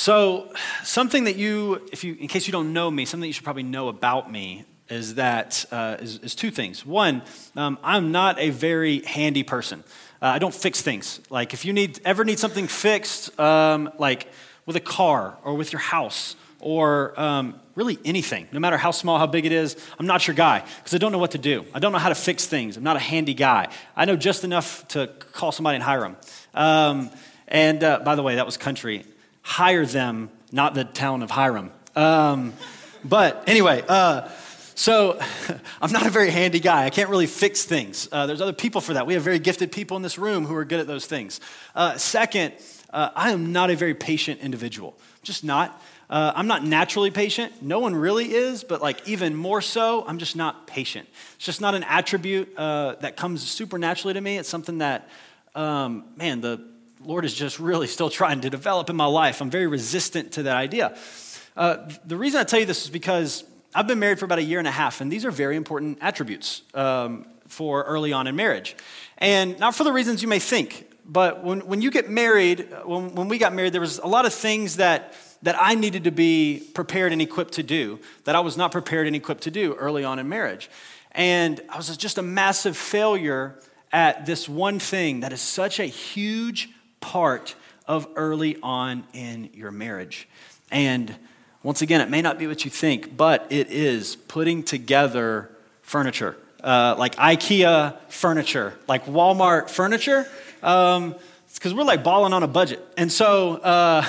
So, something that you, if you, in case you don't know me, something you should probably know about me is that uh, is, is two things. One, um, I'm not a very handy person. Uh, I don't fix things. Like if you need ever need something fixed, um, like with a car or with your house or um, really anything, no matter how small, how big it is, I'm not your guy because I don't know what to do. I don't know how to fix things. I'm not a handy guy. I know just enough to call somebody and hire them. Um, and uh, by the way, that was country hire them, not the town of Hiram. Um, but anyway, uh, so I'm not a very handy guy. I can't really fix things. Uh, there's other people for that. We have very gifted people in this room who are good at those things. Uh, second, uh, I am not a very patient individual. Just not. Uh, I'm not naturally patient. No one really is, but like even more so, I'm just not patient. It's just not an attribute uh, that comes supernaturally to me. It's something that, um, man, the Lord is just really still trying to develop in my life. I'm very resistant to that idea. Uh, the reason I tell you this is because I've been married for about a year and a half, and these are very important attributes um, for early on in marriage. And not for the reasons you may think, but when, when you get married, when, when we got married, there was a lot of things that, that I needed to be prepared and equipped to do that I was not prepared and equipped to do early on in marriage. And I was just a massive failure at this one thing that is such a huge part of early on in your marriage. And once again, it may not be what you think, but it is putting together furniture, uh, like IKEA furniture, like Walmart furniture. Um, because we're like balling on a budget. And so, uh,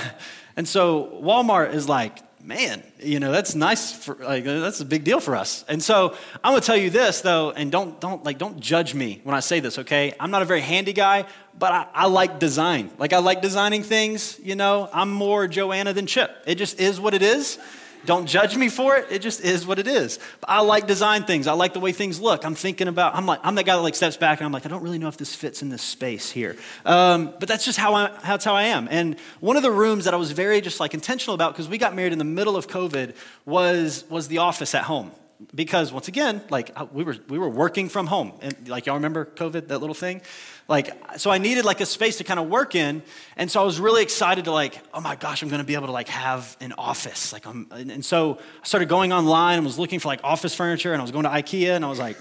and so Walmart is like, man, you know, that's nice for like that's a big deal for us. And so I'm gonna tell you this though, and don't don't like don't judge me when I say this, okay? I'm not a very handy guy, but I, I like design. Like I like designing things, you know. I'm more Joanna than Chip. It just is what it is. Don't judge me for it. It just is what it is. But I like design things. I like the way things look. I'm thinking about, I'm like, I'm that guy that like steps back and I'm like, I don't really know if this fits in this space here. Um, but that's just how I, that's how I am. And one of the rooms that I was very just like intentional about, because we got married in the middle of COVID, was, was the office at home because once again, like we were we were working from home, and like y'all remember COVID, that little thing. Like, so I needed like a space to kind of work in, and so I was really excited to like, oh my gosh, I'm going to be able to like have an office. Like, I'm, and so I started going online and was looking for like office furniture, and I was going to IKEA, and I was like,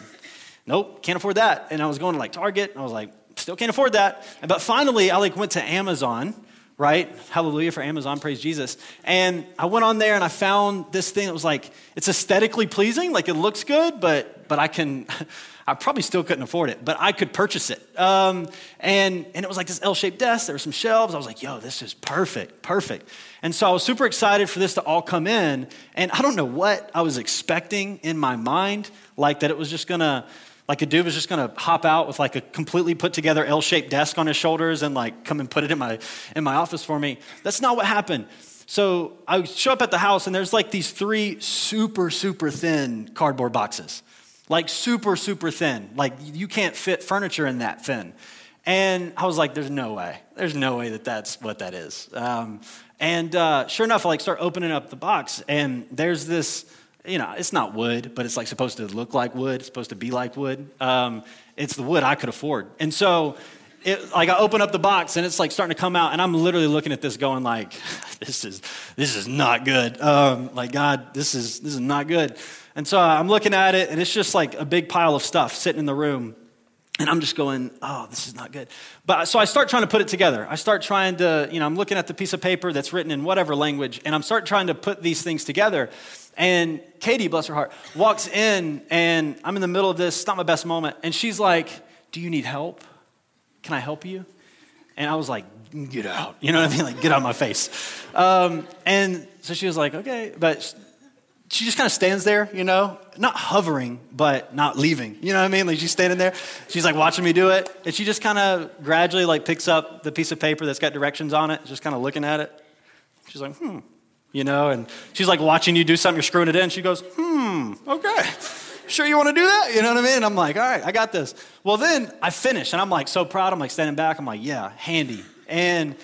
nope, can't afford that. And I was going to like Target, and I was like, still can't afford that. But finally, I like went to Amazon right? Hallelujah for Amazon, praise Jesus. And I went on there and I found this thing that was like, it's aesthetically pleasing, like it looks good, but but I can, I probably still couldn't afford it, but I could purchase it. Um, and and it was like this L-shaped desk. There were some shelves. I was like, yo, this is perfect, perfect. And so I was super excited for this to all come in. And I don't know what I was expecting in my mind, like that it was just gonna like a dude was just gonna hop out with like a completely put together L-shaped desk on his shoulders and like come and put it in my in my office for me. That's not what happened. So I show up at the house and there's like these three super, super thin cardboard boxes. Like super, super thin. Like you can't fit furniture in that thin. And I was like, there's no way. There's no way that that's what that is. Um, and uh, sure enough, I like start opening up the box and there's this you know, it's not wood, but it's like supposed to look like wood, supposed to be like wood. Um, it's the wood I could afford. And so, it, like I open up the box and it's like starting to come out, and I'm literally looking at this going like, this is this is not good. Um, like God, this is this is not good. And so I'm looking at it, and it's just like a big pile of stuff sitting in the room. And I'm just going, oh, this is not good. But so I start trying to put it together. I start trying to, you know, I'm looking at the piece of paper that's written in whatever language, and I'm start trying to put these things together. And Katie, bless her heart, walks in and I'm in the middle of this, it's not my best moment. And she's like, Do you need help? Can I help you? And I was like, Get out. You know what I mean? Like, get out of my face. Um, and so she was like, Okay. But she just kind of stands there, you know, not hovering, but not leaving. You know what I mean? Like she's standing there. She's like watching me do it. And she just kind of gradually like picks up the piece of paper that's got directions on it, just kind of looking at it. She's like, hmm, you know, and she's like watching you do something, you're screwing it in. She goes, hmm, okay. Sure you want to do that? You know what I mean? And I'm like, all right, I got this. Well, then I finish and I'm like so proud. I'm like standing back. I'm like, yeah, handy. And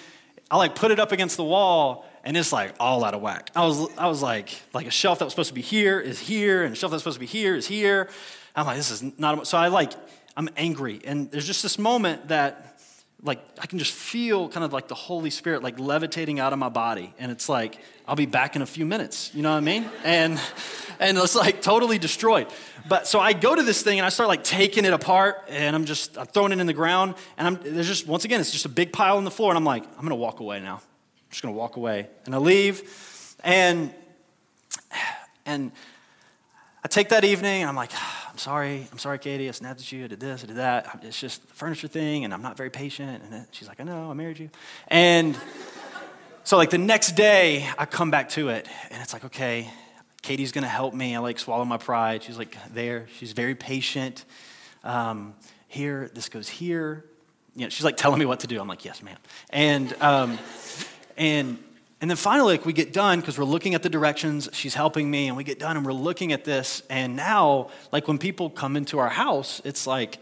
I like put it up against the wall and it's like all out of whack. I was, I was like, like a shelf that was supposed to be here is here, and a shelf that's supposed to be here is here. I'm like, this is not, A, so I like, I'm angry. And there's just this moment that like I can just feel kind of like the Holy Spirit like levitating out of my body. And it's like, I'll be back in a few minutes. You know what I mean? And and it's like totally destroyed. But so I go to this thing and I start like taking it apart and I'm just I'm throwing it in the ground. And I'm there's just once again, it's just a big pile on the floor. And I'm like, I'm gonna walk away now. Just gonna walk away. And I leave and and I take that evening and I'm like, I'm sorry, I'm sorry, Katie, I snapped at you, I did this, I did that. It's just the furniture thing, and I'm not very patient. And she's like, I know, I married you. And so, like, the next day, I come back to it, and it's like, okay, Katie's gonna help me. I like swallow my pride. She's like there, she's very patient. Um, here, this goes here. You know, she's like telling me what to do. I'm like, yes, ma'am. And, um, and and then finally, like, we get done because we're looking at the directions. She's helping me, and we get done and we're looking at this. And now, like, when people come into our house, it's like,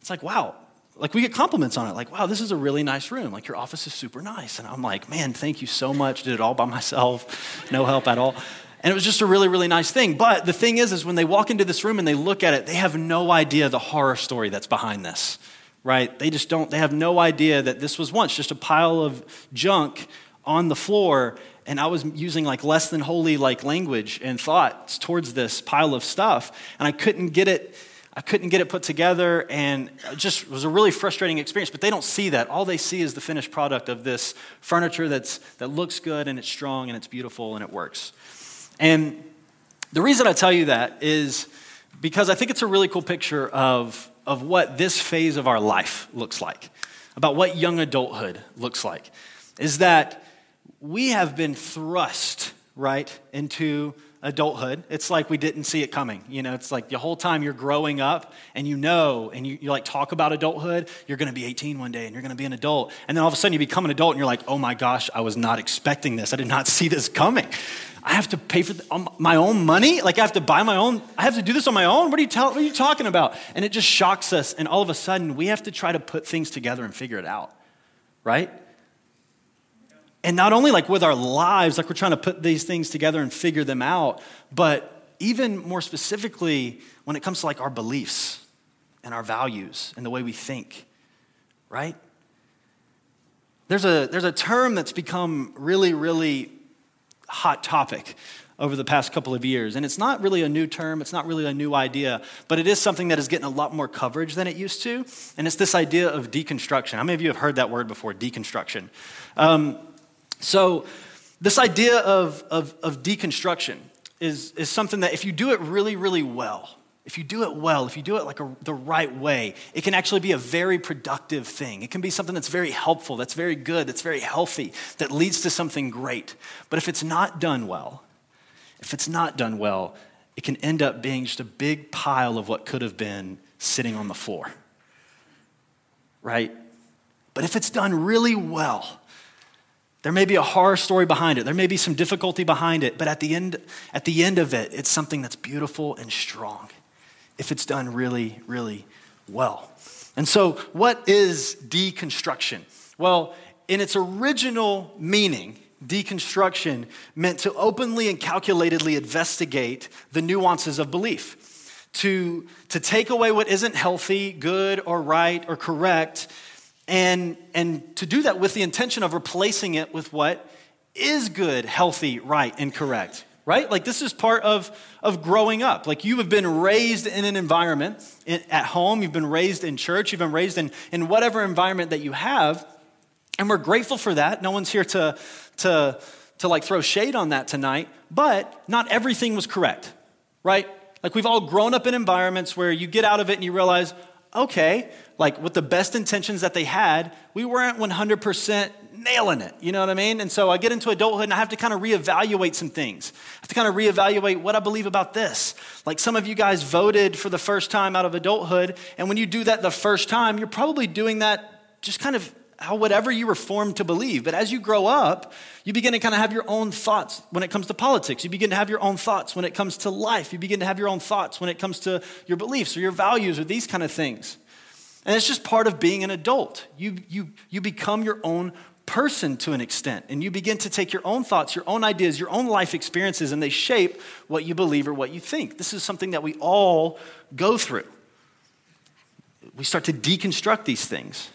it's like, wow. Like, we get compliments on it. Like, wow, this is a really nice room. Like, your office is super nice. And I'm like, man, thank you so much. Did it all by myself, no help at all. And it was just a really, really nice thing. But the thing is, is when they walk into this room and they look at it, they have no idea the horror story that's behind this, right? They just don't, they have no idea that this was once just a pile of junk on the floor and I was using like less than holy like language and thoughts towards this pile of stuff and I couldn't get it I couldn't get it put together and it just was a really frustrating experience but they don't see that all they see is the finished product of this furniture that's that looks good and it's strong and it's beautiful and it works and the reason I tell you that is because I think it's a really cool picture of of what this phase of our life looks like about what young adulthood looks like is that we have been thrust, right, into adulthood. It's like we didn't see it coming. You know, it's like the whole time you're growing up and you know, and you, you like talk about adulthood, you're gonna be 18 one day and you're gonna be an adult. And then all of a sudden you become an adult and you're like, oh my gosh, I was not expecting this. I did not see this coming. I have to pay for um, my own money? Like I have to buy my own, I have to do this on my own? What are, you tell, what are you talking about? And it just shocks us. And all of a sudden we have to try to put things together and figure it out, right? And not only like with our lives, like we're trying to put these things together and figure them out, but even more specifically when it comes to like our beliefs and our values and the way we think, right? There's a, there's a term that's become really, really hot topic over the past couple of years. And it's not really a new term, it's not really a new idea, but it is something that is getting a lot more coverage than it used to. And it's this idea of deconstruction. How many of you have heard that word before, deconstruction? Um, so, this idea of, of, of deconstruction is, is something that if you do it really, really well, if you do it well, if you do it like a, the right way, it can actually be a very productive thing. It can be something that's very helpful, that's very good, that's very healthy, that leads to something great. But if it's not done well, if it's not done well, it can end up being just a big pile of what could have been sitting on the floor. Right? But if it's done really well, there may be a horror story behind it. There may be some difficulty behind it, but at the end, at the end of it, it's something that's beautiful and strong if it's done really, really well. And so, what is deconstruction? Well, in its original meaning, deconstruction meant to openly and calculatedly investigate the nuances of belief, to, to take away what isn't healthy, good, or right, or correct, and, and to do that with the intention of replacing it with what is good, healthy, right, and correct, right? Like this is part of, of growing up. Like you have been raised in an environment in, at home, you've been raised in church, you've been raised in, in whatever environment that you have. And we're grateful for that. No one's here to, to, to like throw shade on that tonight, but not everything was correct, right? Like we've all grown up in environments where you get out of it and you realize, okay, like with the best intentions that they had, we weren't 100% nailing it. You know what I mean? And so I get into adulthood and I have to kind of reevaluate some things. I have to kind of reevaluate what I believe about this. Like some of you guys voted for the first time out of adulthood, and when you do that the first time, you're probably doing that just kind of how whatever you were formed to believe. But as you grow up, you begin to kind of have your own thoughts when it comes to politics. You begin to have your own thoughts when it comes to life. You begin to have your own thoughts when it comes to your beliefs or your values or these kind of things. And it's just part of being an adult. You, you, you become your own person to an extent, and you begin to take your own thoughts, your own ideas, your own life experiences, and they shape what you believe or what you think. This is something that we all go through. We start to deconstruct these things.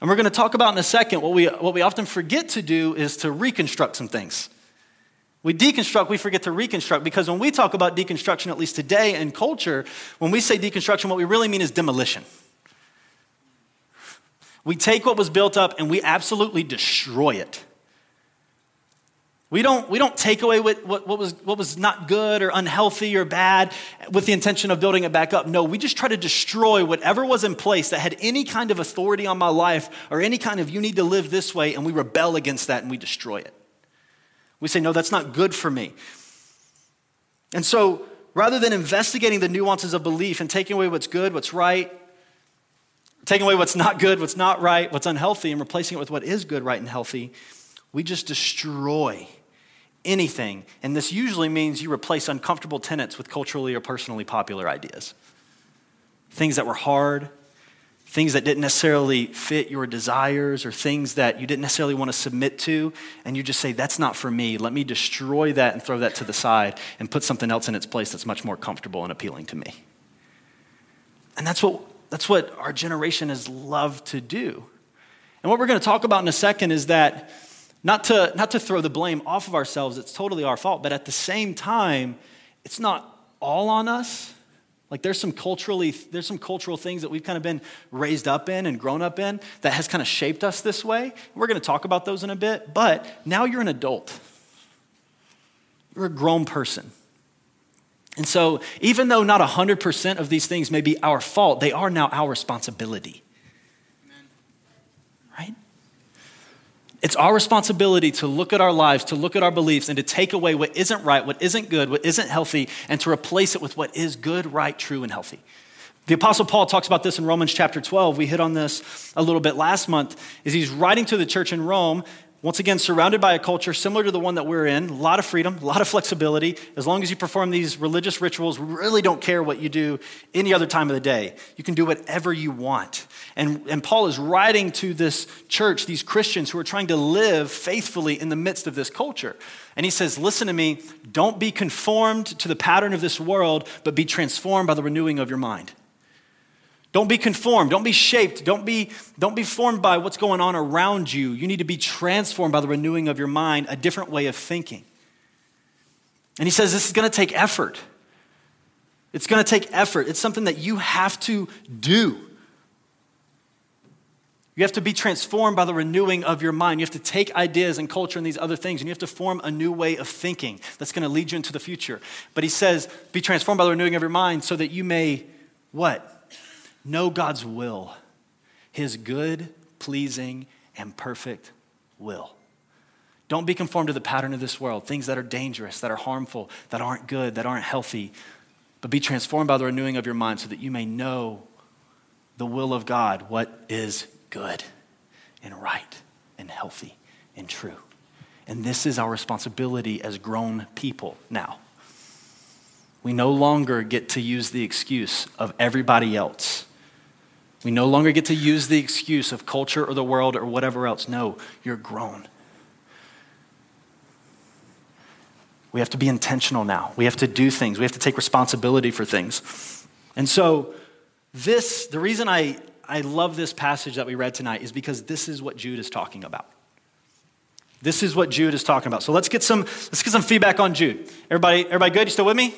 And we're going to talk about in a second what we, what we often forget to do is to reconstruct some things. We deconstruct, we forget to reconstruct because when we talk about deconstruction, at least today in culture, when we say deconstruction, what we really mean is demolition. We take what was built up and we absolutely destroy it. We don't, we don't take away what, what, what, was, what was not good or unhealthy or bad with the intention of building it back up. No, we just try to destroy whatever was in place that had any kind of authority on my life or any kind of you need to live this way, and we rebel against that and we destroy it. We say, no, that's not good for me. And so rather than investigating the nuances of belief and taking away what's good, what's right, taking away what's not good, what's not right, what's unhealthy, and replacing it with what is good, right, and healthy, we just destroy anything. And this usually means you replace uncomfortable tenets with culturally or personally popular ideas. Things that were hard, things that didn't necessarily fit your desires, or things that you didn't necessarily want to submit to, and you just say, That's not for me. Let me destroy that and throw that to the side and put something else in its place that's much more comfortable and appealing to me. And that's what, that's what our generation has loved to do. And what we're going to talk about in a second is that not to, not to throw the blame off of ourselves, it's totally our fault, but at the same time, it's not all on us. Like there's some culturally, there's some cultural things that we've kind of been raised up in and grown up in that has kind of shaped us this way. We're going to talk about those in a bit, but now you're an adult. You're a grown person. And so, even though not 100% of these things may be our fault, they are now our responsibility. Right? It's our responsibility to look at our lives, to look at our beliefs, and to take away what isn't right, what isn't good, what isn't healthy, and to replace it with what is good, right, true, and healthy. The Apostle Paul talks about this in Romans chapter 12. We hit on this a little bit last month. Is he's writing to the church in Rome, once again, surrounded by a culture similar to the one that we're in, a lot of freedom, a lot of flexibility. As long as you perform these religious rituals, we really don't care what you do any other time of the day. You can do whatever you want. And, and Paul is writing to this church, these Christians who are trying to live faithfully in the midst of this culture. And he says, Listen to me, don't be conformed to the pattern of this world, but be transformed by the renewing of your mind. Don't be conformed. Don't be shaped. Don't be, don't be formed by what's going on around you. You need to be transformed by the renewing of your mind, a different way of thinking. And he says this is going to take effort. It's going to take effort. It's something that you have to do. You have to be transformed by the renewing of your mind. You have to take ideas and culture and these other things, and you have to form a new way of thinking that's going to lead you into the future. But he says, be transformed by the renewing of your mind so that you may what? Know God's will, his good, pleasing, and perfect will. Don't be conformed to the pattern of this world, things that are dangerous, that are harmful, that aren't good, that aren't healthy, but be transformed by the renewing of your mind so that you may know the will of God, what is good and right and healthy and true. And this is our responsibility as grown people now. We no longer get to use the excuse of everybody else we no longer get to use the excuse of culture or the world or whatever else. No, you're grown. We have to be intentional now. We have to do things. We have to take responsibility for things. And so, this, the reason I, I love this passage that we read tonight is because this is what Jude is talking about. This is what Jude is talking about. So let's get some, let's get some feedback on Jude. Everybody, everybody good? You still with me?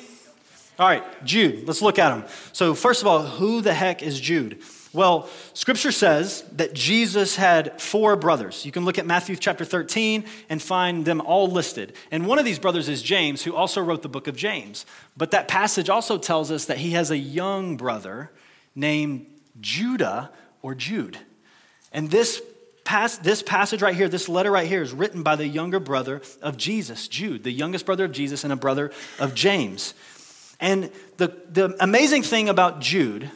All right, Jude, let's look at him. So, first of all, who the heck is Jude? Well, scripture says that Jesus had four brothers. You can look at Matthew chapter 13 and find them all listed. And one of these brothers is James, who also wrote the book of James. But that passage also tells us that he has a young brother named Judah or Jude. And this, pas- this passage right here, this letter right here, is written by the younger brother of Jesus, Jude, the youngest brother of Jesus and a brother of James. And the, the amazing thing about Jude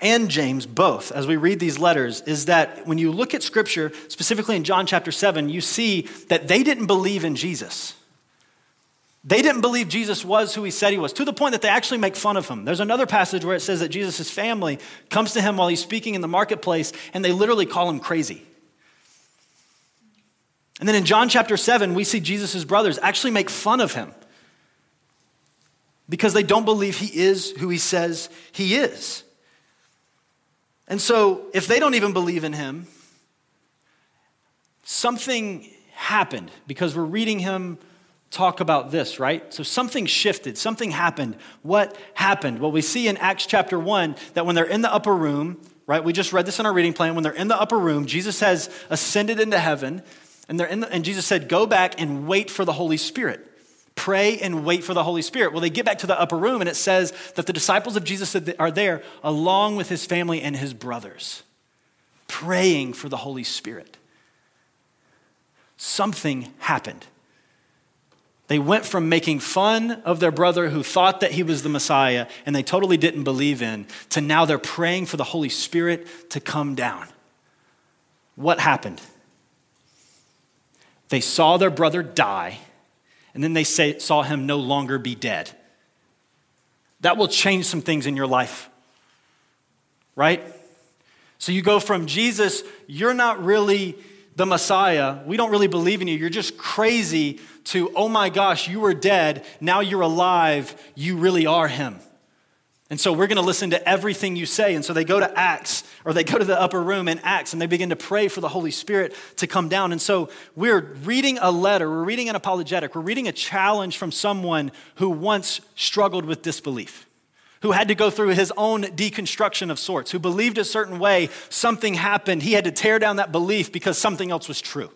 and James both, as we read these letters, is that when you look at Scripture, specifically in John chapter 7, you see that they didn't believe in Jesus. They didn't believe Jesus was who he said he was, to the point that they actually make fun of him. There's another passage where it says that Jesus' family comes to him while he's speaking in the marketplace, and they literally call him crazy. And then in John chapter 7, we see Jesus' brothers actually make fun of him because they don't believe he is who he says he is. And so, if they don't even believe in him, something happened because we're reading him talk about this, right? So something shifted, something happened. What happened? Well, we see in Acts chapter 1 that when they're in the upper room, right? We just read this in our reading plan. When they're in the upper room, Jesus has ascended into heaven, and, they're in the, and Jesus said, Go back and wait for the Holy Spirit. Pray and wait for the Holy Spirit. Well, they get back to the upper room, and it says that the disciples of Jesus are there along with his family and his brothers, praying for the Holy Spirit. Something happened. They went from making fun of their brother who thought that he was the Messiah and they totally didn't believe in, to now they're praying for the Holy Spirit to come down. What happened? They saw their brother die, and then they say, saw him no longer be dead. That will change some things in your life, right? So you go from Jesus, you're not really the Messiah, we don't really believe in you. You're just crazy to, oh my gosh, you were dead. Now you're alive. You really are him. And so we're going to listen to everything you say. And so they go to Acts, or they go to the upper room in Acts, and they begin to pray for the Holy Spirit to come down. And so we're reading a letter, we're reading an apologetic, we're reading a challenge from someone who once struggled with disbelief who had to go through his own deconstruction of sorts, who believed a certain way, something happened. He had to tear down that belief because something else was true.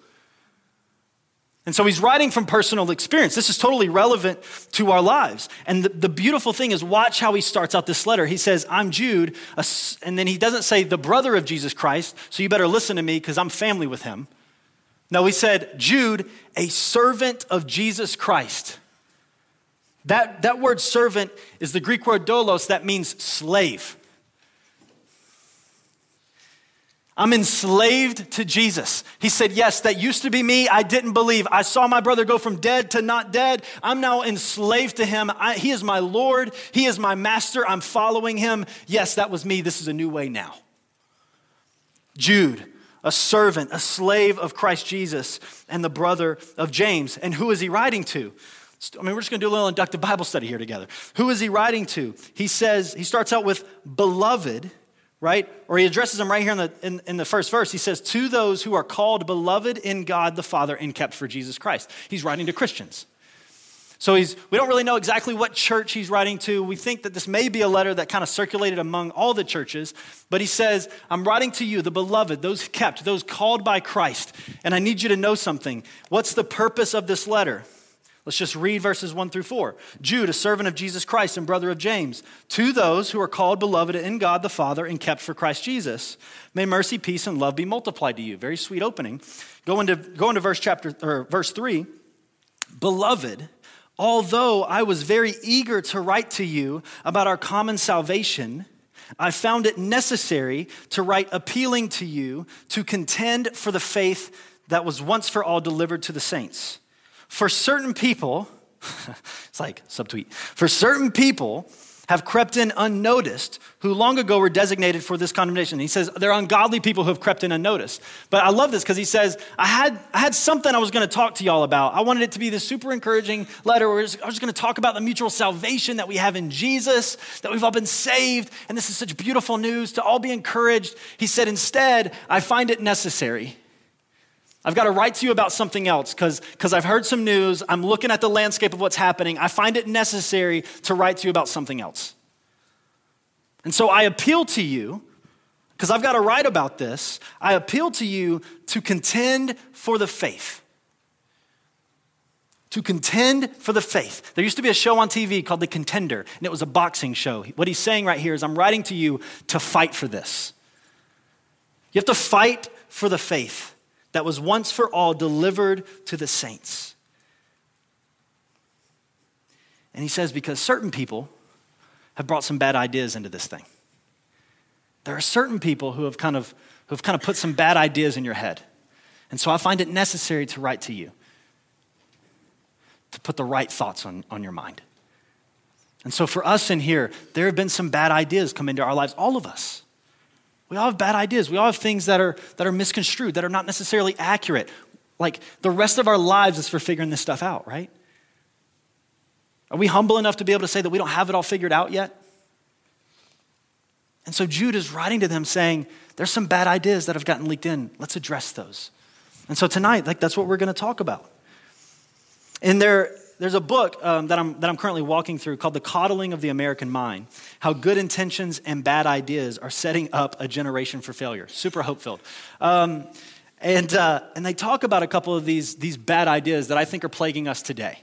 And so he's writing from personal experience. This is totally relevant to our lives. And the, the, beautiful thing is, watch how he starts out this letter. He says, I'm Jude, and then he doesn't say the brother of Jesus Christ, so you better listen to me because I'm family with him. No, he said, Jude, a servant of Jesus Christ. That, that word servant is the Greek word doulos that means slave. I'm enslaved to Jesus. He said, Yes, that used to be me. I didn't believe. I saw my brother go from dead to not dead. I'm now enslaved to him. I, he is my Lord. He is my master. I'm following him. Yes, that was me. This is a new way now. Jude, a servant, a slave of Christ Jesus, and the brother of James. And who is he writing to? I mean, we're just going to do a little inductive Bible study here together. Who is he writing to? He says, he starts out with beloved, right? Or he addresses them right here in the, in, in, the first verse. He says, To those who are called beloved in God the Father and kept for Jesus Christ. He's writing to Christians. So he's, we don't really know exactly what church he's writing to. We think that this may be a letter that kind of circulated among all the churches. But he says, I'm writing to you, the beloved, those kept, those called by Christ. And I need you to know something. What's the purpose of this letter? Let's just read verses 1 through 4. Jude, a servant of Jesus Christ and brother of James, to those who are called beloved in God the Father and kept for Christ Jesus, may mercy, peace, and love be multiplied to you. Very sweet opening. Go into, go into verse chapter or verse 3. Beloved, although I was very eager to write to you about our common salvation, I found it necessary to write appealing to you to contend for the faith that was once for all delivered to the saints. For certain people, it's like subtweet, for certain people have crept in unnoticed who long ago were designated for this condemnation. He says they're ungodly people who have crept in unnoticed. But I love this because he says, I had, I had something I was going to talk to y'all about. I wanted it to be this super encouraging letter where I was just going to talk about the mutual salvation that we have in Jesus, that we've all been saved, and this is such beautiful news to all be encouraged. He said, instead, I find it necessary I've got to write to you about something else because I've heard some news. I'm looking at the landscape of what's happening. I find it necessary to write to you about something else. And so I appeal to you, because I've got to write about this, I appeal to you to contend for the faith. To contend for the faith. There used to be a show on TV called The Contender, and it was a boxing show. What he's saying right here is I'm writing to you to fight for this. You have to fight for the faith that was once for all delivered to the saints. And he says, because certain people have brought some bad ideas into this thing. There are certain people who have kind of, who have kind of put some bad ideas in your head. And so I find it necessary to write to you, to put the right thoughts on, on your mind. And so for us in here, there have been some bad ideas come into our lives, all of us. We all have bad ideas. We all have things that are, that are misconstrued, that are not necessarily accurate. Like the rest of our lives is for figuring this stuff out, right? Are we humble enough to be able to say that we don't have it all figured out yet? And so Jude is writing to them saying, There's some bad ideas that have gotten leaked in. Let's address those. And so tonight, like that's what we're going to talk about. And there, there's a book um, that, I'm, that I'm currently walking through called The Coddling of the American Mind How Good Intentions and Bad Ideas Are Setting Up a Generation for Failure. Super hope filled. Um, and, uh, and they talk about a couple of these, these bad ideas that I think are plaguing us today.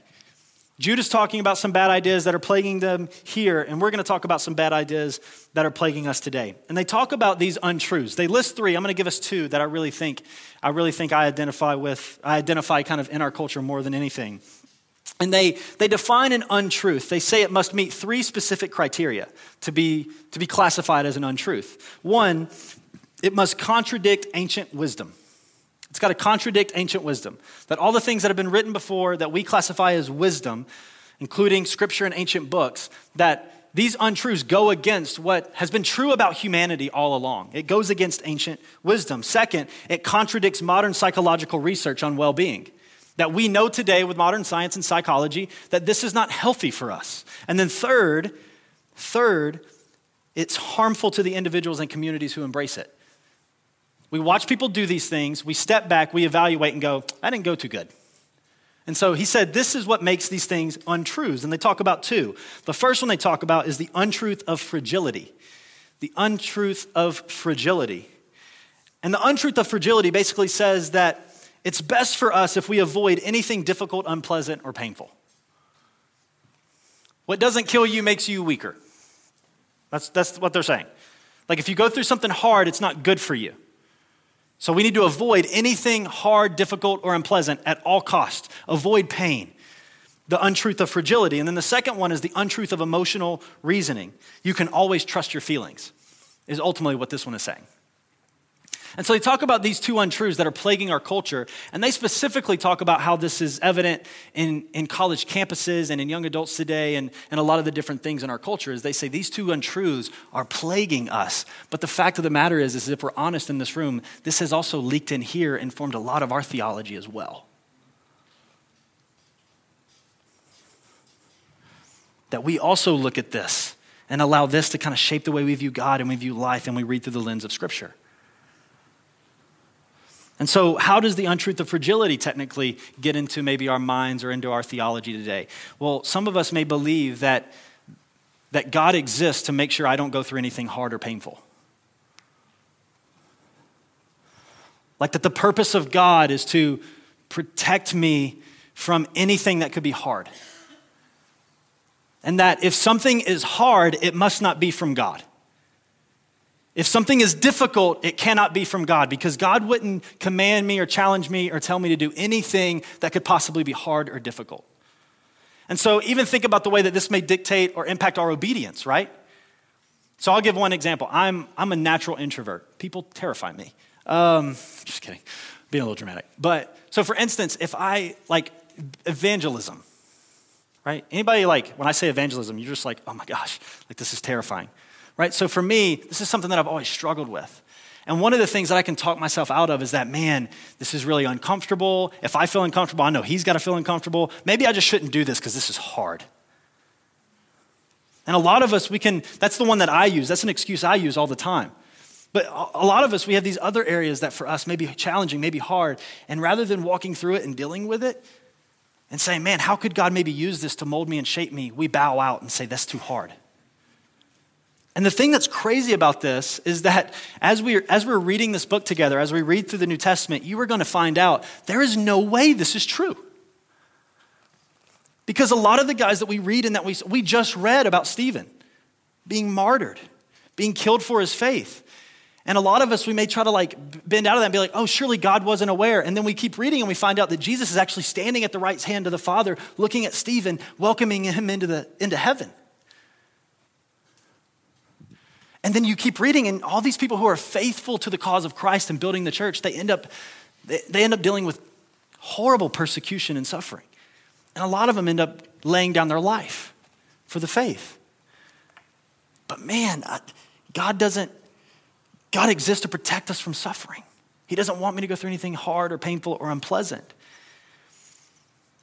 Jude is talking about some bad ideas that are plaguing them here, and we're going to talk about some bad ideas that are plaguing us today. And they talk about these untruths. They list three. I'm going to give us two that I really think I really think I identify with. I identify kind of in our culture more than anything. And they, they define an untruth. They say it must meet three specific criteria to be, to be classified as an untruth. One, it must contradict ancient wisdom. It's got to contradict ancient wisdom. That all the things that have been written before that we classify as wisdom, including scripture and ancient books, that these untruths go against what has been true about humanity all along. It goes against ancient wisdom. Second, it contradicts modern psychological research on well being. That we know today with modern science and psychology that this is not healthy for us. And then third, third, it's harmful to the individuals and communities who embrace it. We watch people do these things, we step back, we evaluate and go, I didn't go too good. And so he said, this is what makes these things untruths. And they talk about two. The first one they talk about is the untruth of fragility. The untruth of fragility. And the untruth of fragility basically says that it's best for us if we avoid anything difficult, unpleasant, or painful. What doesn't kill you makes you weaker. That's, that's what they're saying. Like if you go through something hard, it's not good for you. So we need to avoid anything hard, difficult, or unpleasant at all costs. Avoid pain. The untruth of fragility. And then the second one is the untruth of emotional reasoning. You can always trust your feelings, is ultimately what this one is saying. And so they talk about these two untruths that are plaguing our culture, and they specifically talk about how this is evident in, in college campuses and in young adults today and, and a lot of the different things in our culture is they say these two untruths are plaguing us. But the fact of the matter is, is if we're honest in this room, this has also leaked in here and formed a lot of our theology as well. That we also look at this and allow this to kind of shape the way we view God and we view life and we read through the lens of Scripture. And so, how does the untruth of fragility technically get into maybe our minds or into our theology today? Well, some of us may believe that, that God exists to make sure I don't go through anything hard or painful. Like that the purpose of God is to protect me from anything that could be hard. And that if something is hard, it must not be from God. If something is difficult, it cannot be from God because God wouldn't command me or challenge me or tell me to do anything that could possibly be hard or difficult. And so, even think about the way that this may dictate or impact our obedience, right? So, I'll give one example. I'm, I'm a natural introvert. People terrify me. Um, just kidding, being a little dramatic. But, so for instance, if I like evangelism, right? Anybody like, when I say evangelism, you're just like, oh my gosh, like this is terrifying right? So for me, this is something that I've always struggled with. And one of the things that I can talk myself out of is that, man, this is really uncomfortable. If I feel uncomfortable, I know he's got to feel uncomfortable. Maybe I just shouldn't do this because this is hard. And a lot of us, we can, that's the one that I use. That's an excuse I use all the time. But a lot of us, we have these other areas that for us may be challenging, may be hard. And rather than walking through it and dealing with it and saying, man, how could God maybe use this to mold me and shape me, we bow out and say, that's too hard. And the thing that's crazy about this is that as, we as we're reading this book together, as we read through the New Testament, you are going to find out there is no way this is true. Because a lot of the guys that we read and that we, we just read about Stephen being martyred, being killed for his faith. And a lot of us, we may try to like bend out of that and be like, oh, surely God wasn't aware. And then we keep reading and we find out that Jesus is actually standing at the right hand of the Father, looking at Stephen, welcoming him into, the, into heaven. And then you keep reading, and all these people who are faithful to the cause of Christ and building the church, they end up, they end up dealing with horrible persecution and suffering. And a lot of them end up laying down their life for the faith. But man, God doesn't, God exists to protect us from suffering. He doesn't want me to go through anything hard or painful or unpleasant.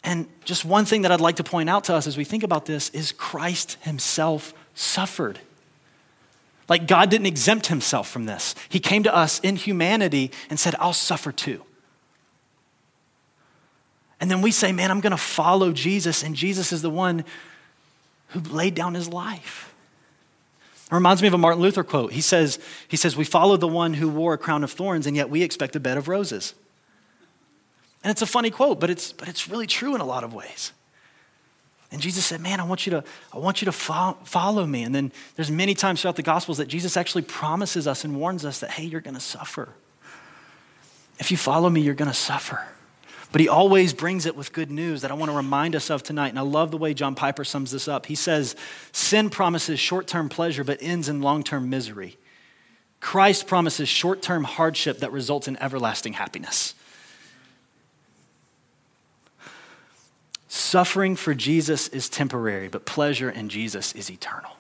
And just one thing that I'd like to point out to us as we think about this is Christ himself suffered. Like God didn't exempt himself from this. He came to us in humanity and said, I'll suffer too. And then we say, man, I'm going to follow Jesus, and Jesus is the one who laid down his life. It reminds me of a Martin Luther quote. He says, he says, We follow the one who wore a crown of thorns, and yet we expect a bed of roses. And it's a funny quote, but it's, but it's really true in a lot of ways. And Jesus said, Man, I want you to, I want you to fo- follow me. And then there's many times throughout the Gospels that Jesus actually promises us and warns us that, hey, you're going to suffer. If you follow me, you're going to suffer. But he always brings it with good news that I want to remind us of tonight. And I love the way John Piper sums this up. He says, Sin promises short term pleasure but ends in long term misery. Christ promises short term hardship that results in everlasting happiness. Suffering for Jesus is temporary, but pleasure in Jesus is eternal.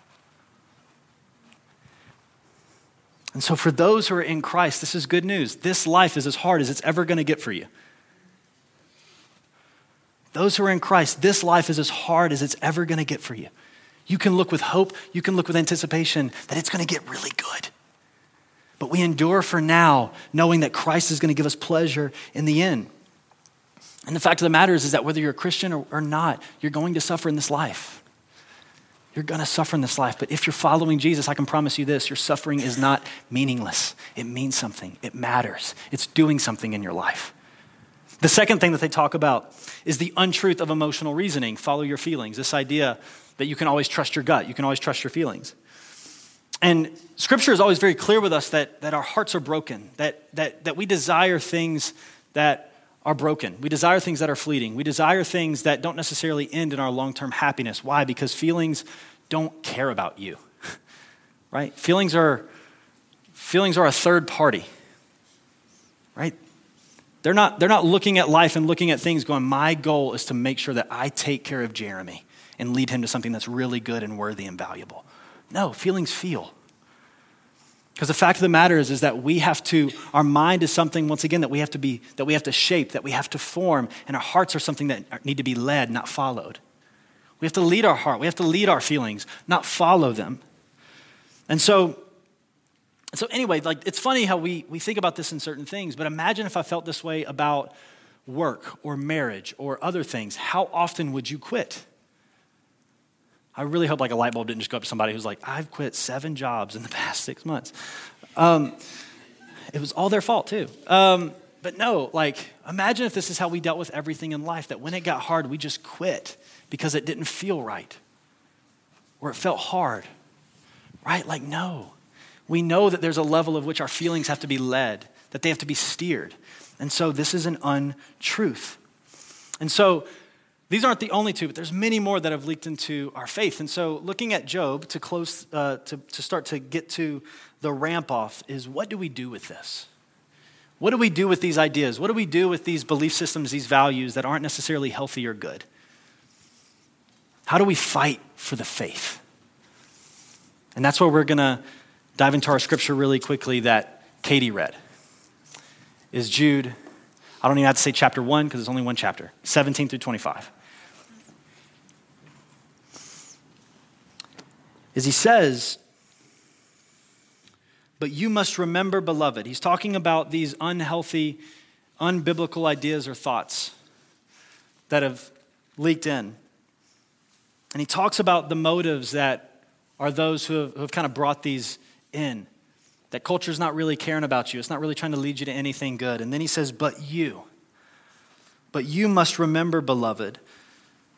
And so, for those who are in Christ, this is good news. This life is as hard as it's ever going to get for you. Those who are in Christ, this life is as hard as it's ever going to get for you. You can look with hope, you can look with anticipation that it's going to get really good. But we endure for now, knowing that Christ is going to give us pleasure in the end. And the fact of the matter is, is that whether you're a Christian or, or not, you're going to suffer in this life. You're going to suffer in this life. But if you're following Jesus, I can promise you this your suffering is not meaningless. It means something, it matters, it's doing something in your life. The second thing that they talk about is the untruth of emotional reasoning. Follow your feelings. This idea that you can always trust your gut, you can always trust your feelings. And scripture is always very clear with us that, that our hearts are broken, that, that, that we desire things that are broken. We desire things that are fleeting. We desire things that don't necessarily end in our long term happiness. Why? Because feelings don't care about you, right? Feelings are, feelings are a third party, right? They're not, they're not looking at life and looking at things going, my goal is to make sure that I take care of Jeremy and lead him to something that's really good and worthy and valuable. No, feelings feel. Because the fact of the matter is, is that we have to, our mind is something, once again, that we have to be, that we have to shape, that we have to form, and our hearts are something that need to be led, not followed. We have to lead our heart, we have to lead our feelings, not follow them. And so so, anyway, like it's funny how we, we think about this in certain things, but imagine if I felt this way about work or marriage or other things. How often would you quit? I really hope like a light bulb didn't just go up to somebody who's like, I've quit seven jobs in the past six months. Um, it was all their fault too. Um, but no, like, imagine if this is how we dealt with everything in life that when it got hard, we just quit because it didn't feel right or it felt hard, right? Like, no we know that there's a level of which our feelings have to be led, that they have to be steered. And so this is an untruth. And so these aren't the only two, but there's many more that have leaked into our faith. And so looking at Jude to close, uh, to, to start to get to the ramp off is what do we do with this? What do we do with these ideas? What do we do with these belief systems, these values that aren't necessarily healthy or good? How do we fight for the faith? And that's where we're going to dive into our scripture really quickly that Katie read. Is Jude, I don't even have to say chapter 1 because it's only one chapter, 17 through 25. Is he says, but you must remember, beloved. He's talking about these unhealthy, unbiblical ideas or thoughts that have leaked in. And he talks about the motives that are those who have, who have kind of brought these in. That culture's not really caring about you, it's not really trying to lead you to anything good. And then he says, But you, but you must remember, beloved,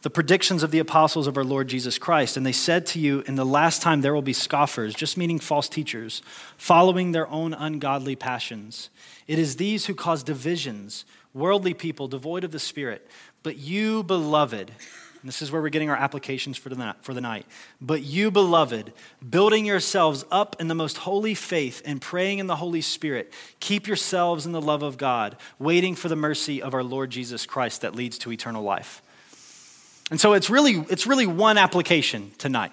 the predictions of the apostles of our Lord Jesus Christ. And they said to you, In the last time there will be scoffers, just meaning false teachers, following their own ungodly passions. It is these who cause divisions, worldly people devoid of the Spirit. But you, beloved, and this is where we're getting our applications for the, for the night. But you, beloved, building yourselves up in the most holy faith and praying in the Holy Spirit, keep yourselves in the love of God, waiting for the mercy of our Lord Jesus Christ that leads to eternal life. And so it's really, it's really one application tonight.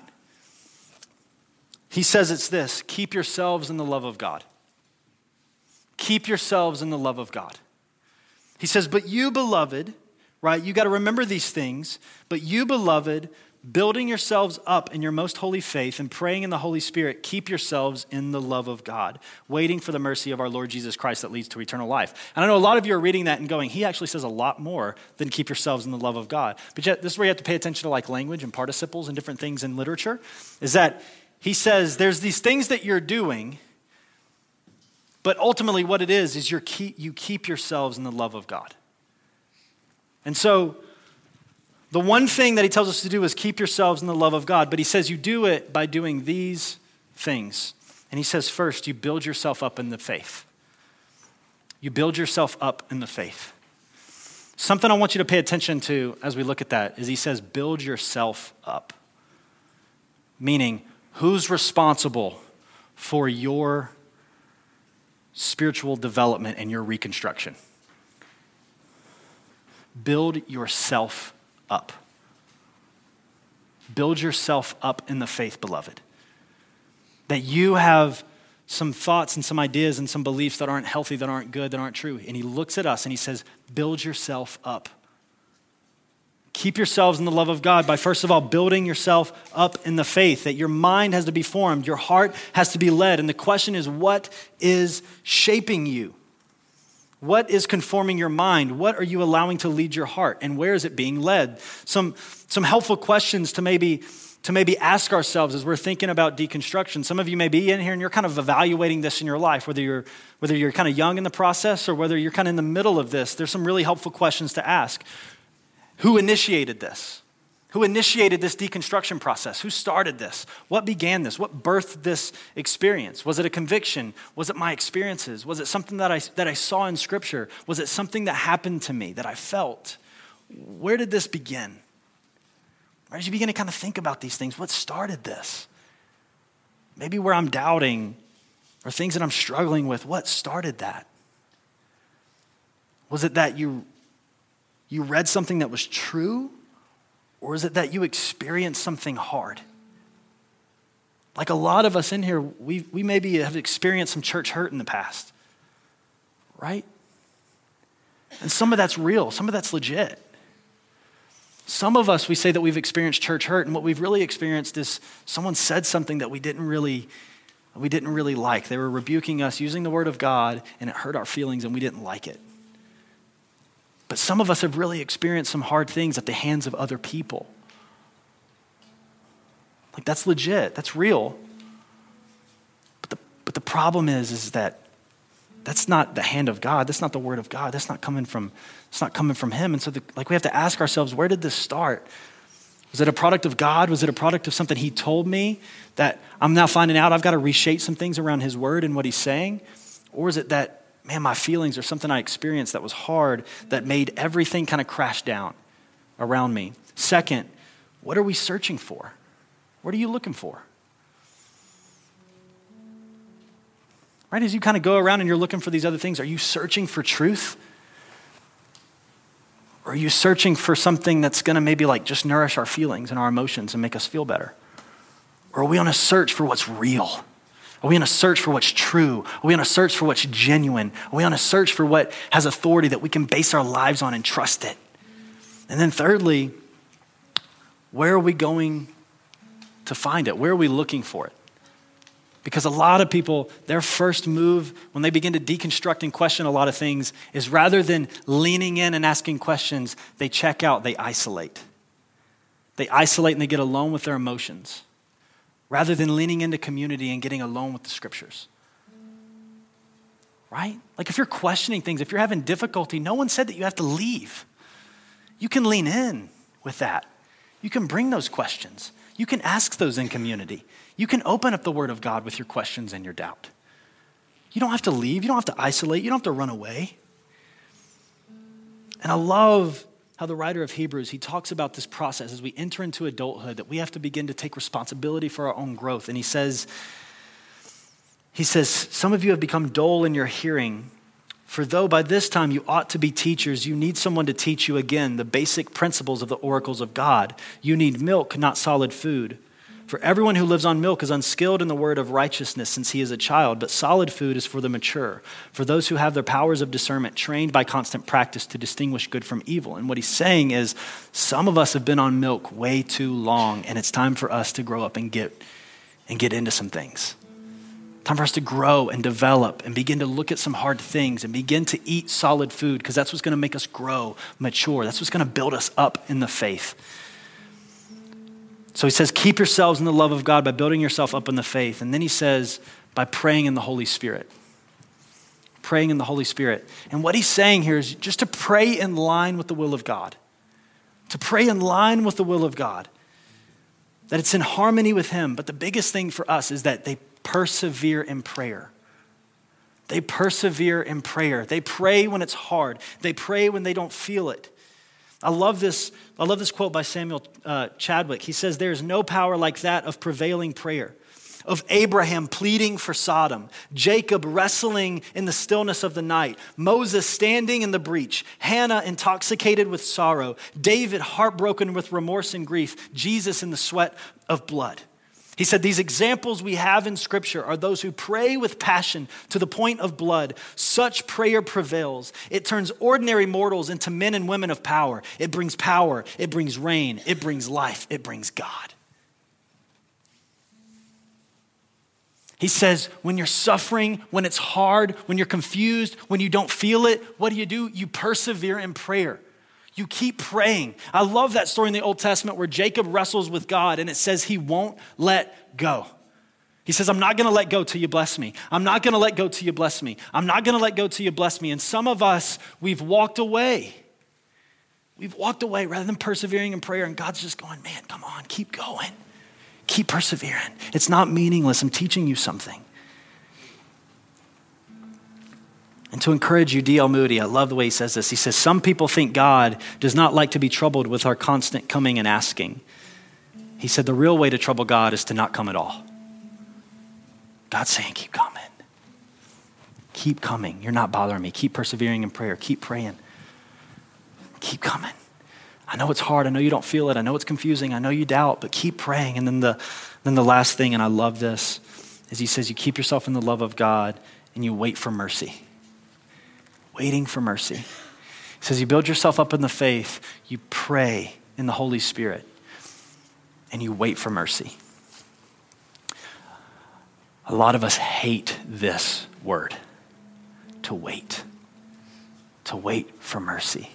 He says it's this keep yourselves in the love of God. Keep yourselves in the love of God. He says, But you, beloved, right? You got to remember these things. But you, beloved, building yourselves up in your most holy faith and praying in the Holy Spirit, keep yourselves in the love of God, waiting for the mercy of our Lord Jesus Christ that leads to eternal life. And I know a lot of you are reading that and going, he actually says a lot more than keep yourselves in the love of God. But yet, this is where you have to pay attention to like language and participles and different things in literature, is that he says there's these things that you're doing, but ultimately what it is, is you keep, you keep yourselves in the love of God. And so, the one thing that he tells us to do is keep yourselves in the love of God, but he says you do it by doing these things. And he says, first, you build yourself up in the faith. You build yourself up in the faith. Something I want you to pay attention to as we look at that is he says, build yourself up. Meaning, who's responsible for your spiritual development and your reconstruction? Build yourself up. Build yourself up in the faith, beloved. That you have some thoughts and some ideas and some beliefs that aren't healthy, that aren't good, that aren't true. And he looks at us and he says, Build yourself up. Keep yourselves in the love of God by first of all building yourself up in the faith, that your mind has to be formed, your heart has to be led. And the question is, what is shaping you? What is conforming your mind? What are you allowing to lead your heart? And where is it being led? Some, some helpful questions to maybe, to maybe ask ourselves as we're thinking about deconstruction. Some of you may be in here and you're kind of evaluating this in your life, whether you're, whether you're kind of young in the process or whether you're kind of in the middle of this. There's some really helpful questions to ask. Who initiated this? Who initiated this deconstruction process? Who started this? What began this? What birthed this experience? Was it a conviction? Was it my experiences? Was it something that I, that I saw in Scripture? Was it something that happened to me that I felt? Where did this begin? As you begin to kind of think about these things, what started this? Maybe where I'm doubting or things that I'm struggling with, what started that? Was it that you, you read something that was true? Or is it that you experience something hard? Like a lot of us in here, we, we maybe have experienced some church hurt in the past, right? And some of that's real, some of that's legit. Some of us, we say that we've experienced church hurt, and what we've really experienced is someone said something that we didn't really, we didn't really like. They were rebuking us using the word of God, and it hurt our feelings, and we didn't like it. But some of us have really experienced some hard things at the hands of other people. Like that's legit, that's real. But the, but the problem is, is that that's not the hand of God. That's not the word of God. That's not coming from, it's not coming from him. And so the, like we have to ask ourselves, where did this start? Was it a product of God? Was it a product of something he told me that I'm now finding out I've got to reshape some things around his word and what he's saying? Or is it that man, my feelings or something I experienced that was hard that made everything kind of crash down around me. Second, what are we searching for? What are you looking for? Right, as you kind of go around and you're looking for these other things, are you searching for truth? Or are you searching for something that's going to maybe like just nourish our feelings and our emotions and make us feel better? Or are we on a search for what's real? Are we on a search for what's true? Are we on a search for what's genuine? Are we on a search for what has authority that we can base our lives on and trust it? And then, thirdly, where are we going to find it? Where are we looking for it? Because a lot of people, their first move when they begin to deconstruct and question a lot of things is rather than leaning in and asking questions, they check out, they isolate. They isolate and they get alone with their emotions rather than leaning into community and getting alone with the scriptures. Right? Like if you're questioning things, if you're having difficulty, no one said that you have to leave. You can lean in with that. You can bring those questions. You can ask those in community. You can open up the Word of God with your questions and your doubt. You don't have to leave. You don't have to isolate. You don't have to run away. And I love how the writer of Hebrews, he talks about this process as we enter into adulthood that we have to begin to take responsibility for our own growth. And he says, he says, some of you have become dull in your hearing. For though by this time you ought to be teachers, you need someone to teach you again the basic principles of the oracles of God. You need milk, not solid food. For everyone who lives on milk is unskilled in the word of righteousness since he is a child, but solid food is for the mature, for those who have their powers of discernment trained by constant practice to distinguish good from evil. And what he's saying is some of us have been on milk way too long, and it's time for us to grow up and get, and get into some things. Time for us to grow and develop and begin to look at some hard things and begin to eat solid food because that's what's going to make us grow, mature. That's what's going to build us up in the faith. So he says, keep yourselves in the love of God by building yourself up in the faith. And then he says, by praying in the Holy Spirit. Praying in the Holy Spirit. And what he's saying here is just to pray in line with the will of God. To pray in line with the will of God. That it's in harmony with him. But the biggest thing for us is that they persevere in prayer. They persevere in prayer. They pray when it's hard. They pray when they don't feel it. I love this, I love this quote by Samuel uh, Chadwick. He says, There is no power like that of prevailing prayer, of Abraham pleading for Sodom, Jacob wrestling in the stillness of the night, Moses standing in the breach, Hannah intoxicated with sorrow, David heartbroken with remorse and grief, Jesus in the sweat of blood. He said, These examples we have in Scripture are those who pray with passion to the point of blood. Such prayer prevails. It turns ordinary mortals into men and women of power. It brings power, it brings rain, it brings life, it brings God. He says, when you're suffering, when it's hard, when you're confused, when you don't feel it, what do you do? You persevere in prayer. You keep praying. I love that story in the Old Testament where Jacob wrestles with God and it says he won't let go. He says, I'm not going to let go till you bless me. I'm not going to let go till you bless me. I'm not going to let go till you bless me. And some of us, we've walked away. We've walked away rather than persevering in prayer. And God's just going, man, come on, keep going. Keep persevering. It's not meaningless. I'm teaching you something. And to encourage you, D.L. Moody, I love the way he says this. He says, Some people think God does not like to be troubled with our constant coming and asking. He said, The real way to trouble God is to not come at all. God's saying, Keep coming. Keep coming. You're not bothering me. Keep persevering in prayer. Keep praying. Keep coming. I know it's hard. I know you don't feel it. I know it's confusing. I know you doubt, but keep praying. And then the, then the last thing, and I love this, is he says, You keep yourself in the love of God and you wait for mercy waiting for mercy. He says, You build yourself up in the faith, you pray in the Holy Spirit, and you wait for mercy. A lot of us hate this word to wait, to wait for mercy.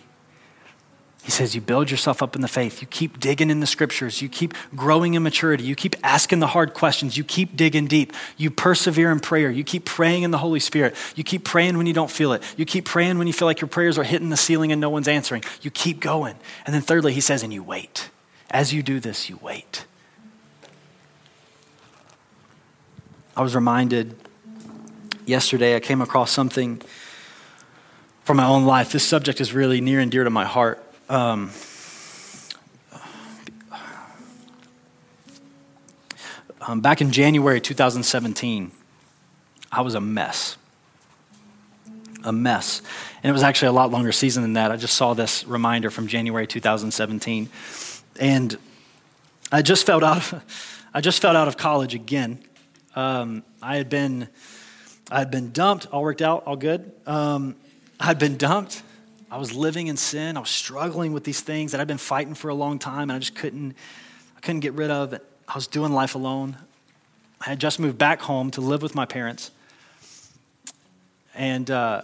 He says, You build yourself up in the faith. You keep digging in the scriptures. You keep growing in maturity. You keep asking the hard questions. You keep digging deep. You persevere in prayer. You keep praying in the Holy Spirit. You keep praying when you don't feel it. You keep praying when you feel like your prayers are hitting the ceiling and no one's answering. You keep going. And then, thirdly, he says, And you wait. As you do this, you wait. I was reminded yesterday, I came across something from my own life. This subject is really near and dear to my heart. Um, um, back in January 2017, I was a mess. A mess. And it was actually a lot longer season than that. I just saw this reminder from January 2017. And I just felt out of, I just felt out of college again. Um, I had been I had been dumped, all worked out, all good. Um, I had been dumped. I was living in sin. I was struggling with these things that I'd been fighting for a long time, and I just couldn't, I couldn't get rid of. It. I was doing life alone. I had just moved back home to live with my parents, and uh,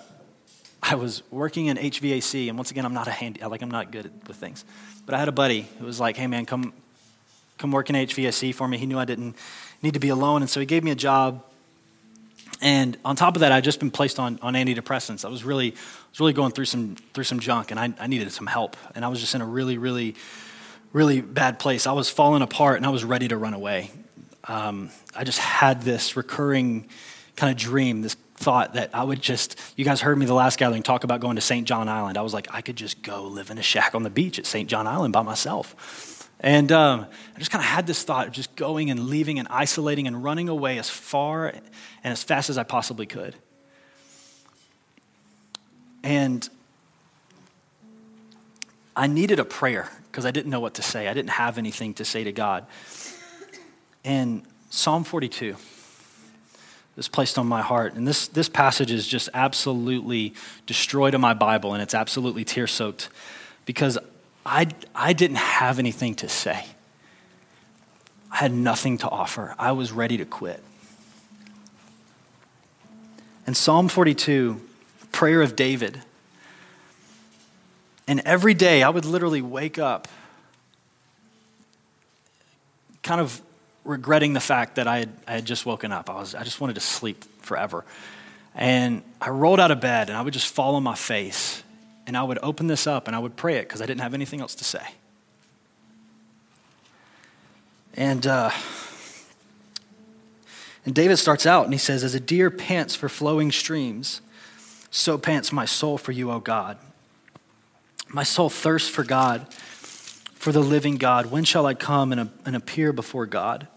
I was working in HVAC. And once again, I'm not a handy, like I'm not good with things, but I had a buddy who was like, "Hey, man, come, come work in HVAC for me." He knew I didn't need to be alone, and so he gave me a job and on top of that, I'd just been placed on, on antidepressants. I was really, was really going through some, through some junk, and I, I needed some help. And I was just in a really, really, really bad place. I was falling apart, and I was ready to run away. Um, I just had this recurring kind of dream, this thought that I would just, you guys heard me the last gathering talk about going to St. John Island. I was like, I could just go live in a shack on the beach at St. John Island by myself. And um, I just kind of had this thought of just going and leaving and isolating and running away as far and as fast as I possibly could. And I needed a prayer because I didn't know what to say. I didn't have anything to say to God. And Psalm 42 is placed on my heart. And this, this passage is just absolutely destroyed in my Bible, and it's absolutely tear soaked because I, I didn't have anything to say. I had nothing to offer. I was ready to quit. And Psalm 42, prayer of David. And every day I would literally wake up kind of regretting the fact that I had, I had just woken up. I, was, I just wanted to sleep forever. And I rolled out of bed and I would just fall on my face and I would open this up and I would pray it because I didn't have anything else to say. And, uh, and David starts out and he says, As a deer pants for flowing streams, so pants my soul for you, O God. My soul thirsts for God, for the living God. When shall I come and, and appear before God?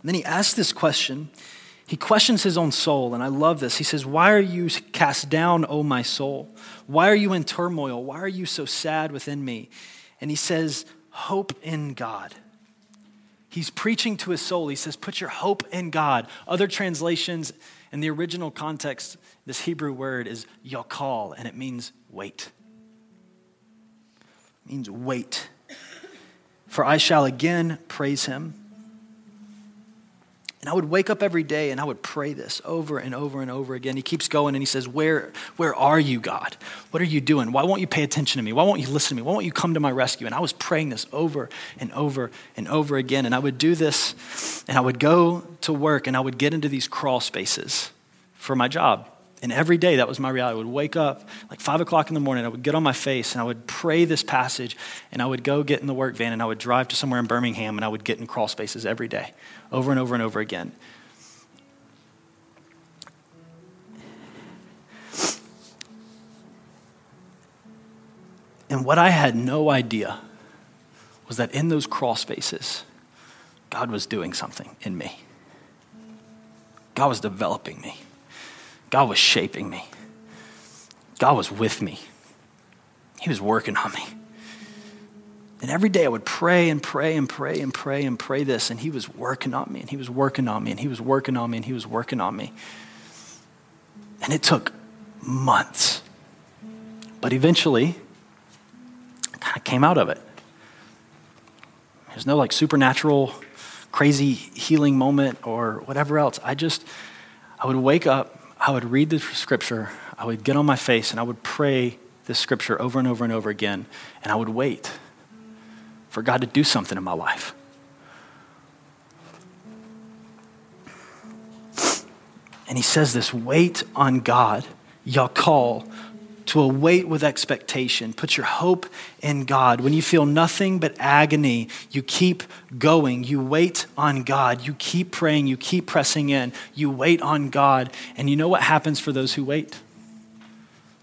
And then he asks this question. He questions his own soul, and I love this. He says, Why are you cast down, O my soul? Why are you in turmoil? Why are you so sad within me? And he says, Hope in God. He's preaching to his soul. He says, Put your hope in God. Other translations, in the original context, this Hebrew word is yakal, and it means wait. It means wait. For I shall again praise him. And I would wake up every day and I would pray this over and over and over again. He keeps going and he says, Where, where are you, God? What are you doing? Why won't you pay attention to me? Why won't you listen to me? Why won't you come to my rescue? And I was praying this over and over and over again. And I would do this and I would go to work and I would get into these crawl spaces for my job. And every day, that was my reality. I would wake up like five o'clock in the morning, I would get on my face and I would pray this passage, and I would go get in the work van and I would drive to somewhere in Birmingham and I would get in crawl spaces every day, over and over and over again. And what I had no idea was that in those crawl spaces, God was doing something in me. God was developing me. God was shaping me. God was with me. He was working on me. And every day I would pray and pray and pray and pray and pray this, and He was working on me, and He was working on me, and He was working on me, and He was working on me. And it took months. But eventually, I kind of came out of it. There's no like supernatural, crazy healing moment or whatever else. I just, I would wake up I would read the scripture, I would get on my face, and I would pray this scripture over and over and over again, and I would wait for God to do something in my life. And he says this wait on God, Yakal, to await with expectation. Put your hope in God. When you feel nothing but agony, you keep going. You wait on God. You keep praying. You keep pressing in. You wait on God. And you know what happens for those who wait?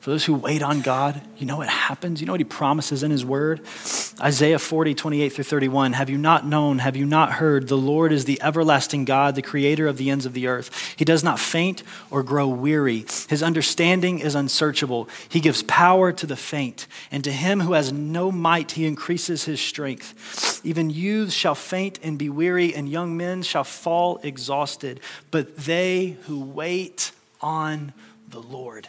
For those who wait on God, you know what happens? You know what He promises in His Word? Isaiah 40, 28 through 31. Have you not known? Have you not heard? The Lord is the everlasting God, the creator of the ends of the earth. He does not faint or grow weary. His understanding is unsearchable. He gives power to the faint, and to him who has no might, He increases his strength. Even youths shall faint and be weary, and young men shall fall exhausted. But they who wait on the Lord,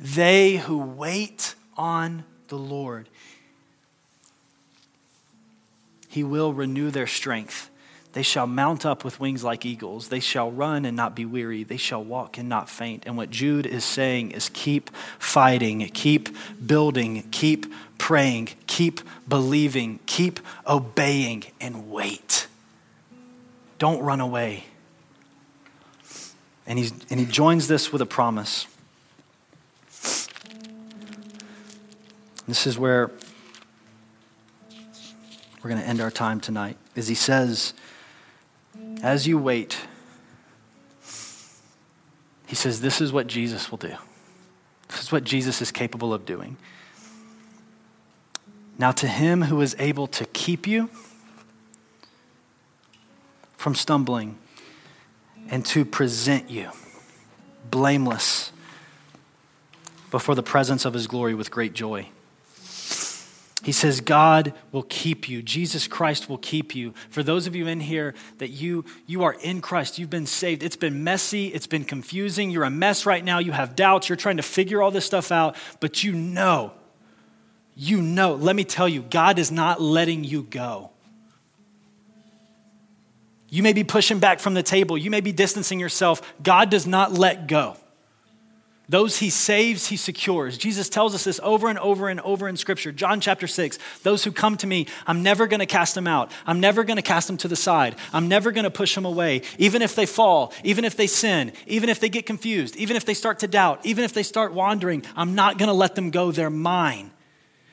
they who wait on the Lord. He will renew their strength. They shall mount up with wings like eagles. They shall run and not be weary. They shall walk and not faint. And what Jude is saying is keep fighting, keep building, keep praying, keep believing, keep obeying, and wait. Don't run away. And, he's, and he joins this with a promise. This is where we're going to end our time tonight. As he says, as you wait, he says, this is what Jesus will do. This is what Jesus is capable of doing. Now, to him who is able to keep you from stumbling and to present you blameless before the presence of his glory with great joy. He says, God will keep you. Jesus Christ will keep you. For those of you in here that you, you are in Christ, you've been saved. It's been messy, it's been confusing. You're a mess right now. You have doubts. You're trying to figure all this stuff out, but you know, you know, let me tell you, God is not letting you go. You may be pushing back from the table, you may be distancing yourself. God does not let go. Those he saves, he secures. Jesus tells us this over and over and over in Scripture. John chapter 6 Those who come to me, I'm never going to cast them out. I'm never going to cast them to the side. I'm never going to push them away. Even if they fall, even if they sin, even if they get confused, even if they start to doubt, even if they start wandering, I'm not going to let them go. They're mine.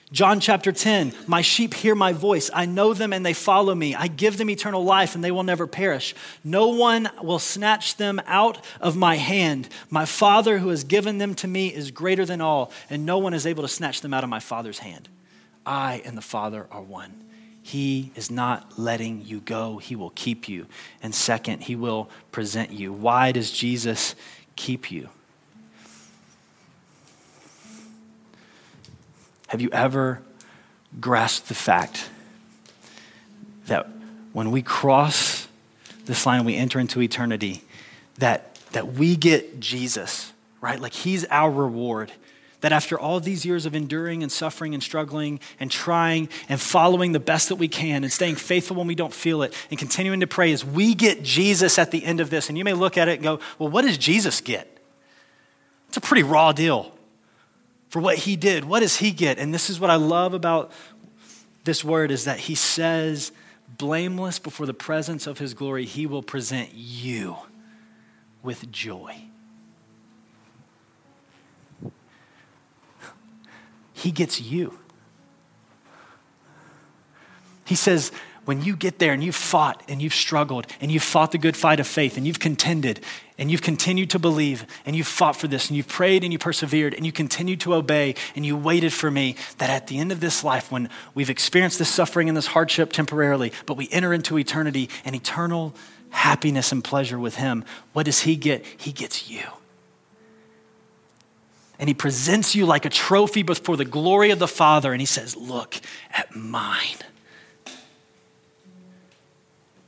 John chapter 10, my sheep hear my voice. I know them and they follow me. I give them eternal life and they will never perish. No one will snatch them out of my hand. My Father who has given them to me is greater than all, and no one is able to snatch them out of my Father's hand. I and the Father are one. He is not letting you go, He will keep you. And second, He will present you. Why does Jesus keep you? Have you ever grasped the fact that when we cross this line we enter into eternity, that, that we get Jesus, right? Like he's our reward. That after all these years of enduring and suffering and struggling and trying and following the best that we can and staying faithful when we don't feel it and continuing to pray, is we get Jesus at the end of this. And you may look at it and go, well, what does Jesus get? It's a pretty raw deal for what he did. What does he get? And this is what I love about this word is that he says, blameless before the presence of his glory, he will present you with joy. He gets you. He says, when you get there and you've fought and you've struggled and you've fought the good fight of faith and you've contended and you've continued to believe and you've fought for this and you've prayed and you persevered and you continued to obey and you waited for me, that at the end of this life, when we've experienced this suffering and this hardship temporarily, but we enter into eternity and eternal happiness and pleasure with Him, what does He get? He gets you. And He presents you like a trophy before the glory of the Father and He says, Look at mine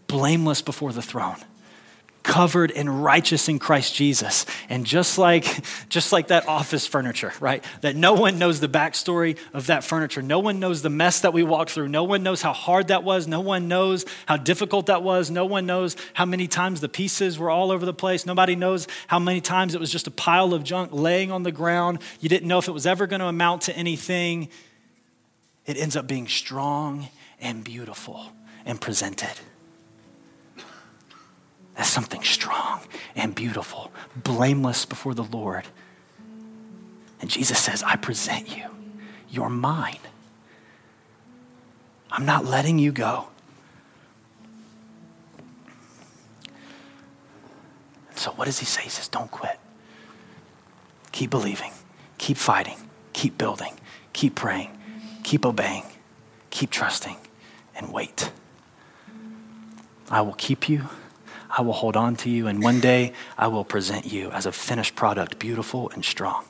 blameless before the throne covered in righteous in Christ Jesus. And just like, just like that office furniture, right? That no one knows the backstory of that furniture. No one knows the mess that we walked through. No one knows how hard that was. No one knows how difficult that was. No one knows how many times the pieces were all over the place. Nobody knows how many times it was just a pile of junk laying on the ground. You didn't know if it was ever going to amount to anything. It ends up being strong and beautiful and presented as something strong and beautiful, blameless before the Lord. And Jesus says, I present you. You're mine. I'm not letting you go. So, what does he say? He says, Don't quit. Keep believing, keep fighting, keep building, keep praying, keep obeying, keep trusting, and wait. I will keep you. I will hold on to you, and one day I will present you as a finished product, beautiful and strong.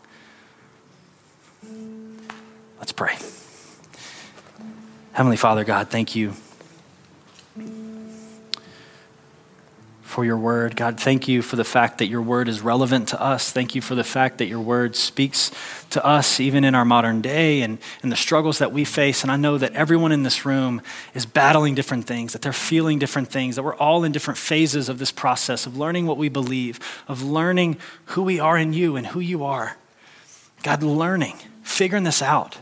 Let's pray. Heavenly Father, God, thank you for your word. God, thank you for the fact that your word is relevant to us. Thank you for the fact that your word speaks to us even in our modern day and, and the struggles that we face. And I know that everyone in this room is battling different things, that they're feeling different things, that we're all in different phases of this process of learning what we believe, of learning who we are in you and who you are. God, learning, figuring this out.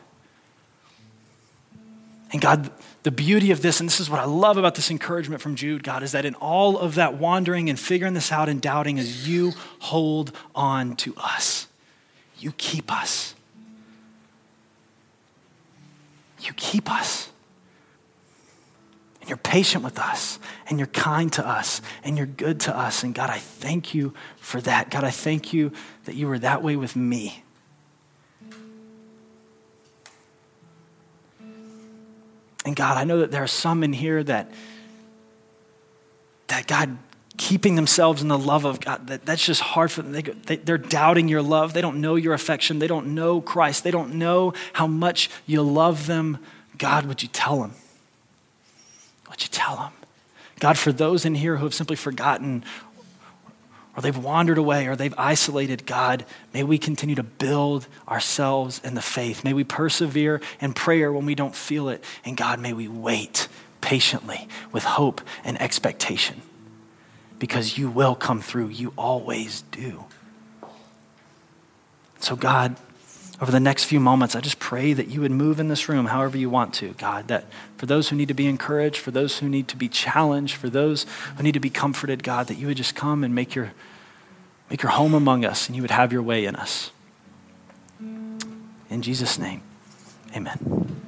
And God, the beauty of this, and this is what I love about this encouragement from Jude, God, is that in all of that wandering and figuring this out and doubting, is you hold on to us. You keep us. You keep us. And you're patient with us, and you're kind to us, and you're good to us. And God, I thank you for that. God, I thank you that you were that way with me. And God, I know that there are some in here that, that God, keeping themselves in the love of God, that, that's just hard for them. They, they, they're doubting your love. They don't know your affection. They don't know Christ. They don't know how much you love them God, would you tell them? Would you tell them? God, for those in here who have simply forgotten or they've wandered away or they've isolated, God, may we continue to build ourselves in the faith. May we persevere in prayer when we don't feel it. And God, may we wait patiently with hope and expectation because you will come through. You always do. So, God, over the next few moments, I just pray that you would move in this room however you want to, God. That for those who need to be encouraged, for those who need to be challenged, for those who need to be comforted, God, that you would just come and make your, make your home among us and you would have your way in us. In Jesus' name, amen.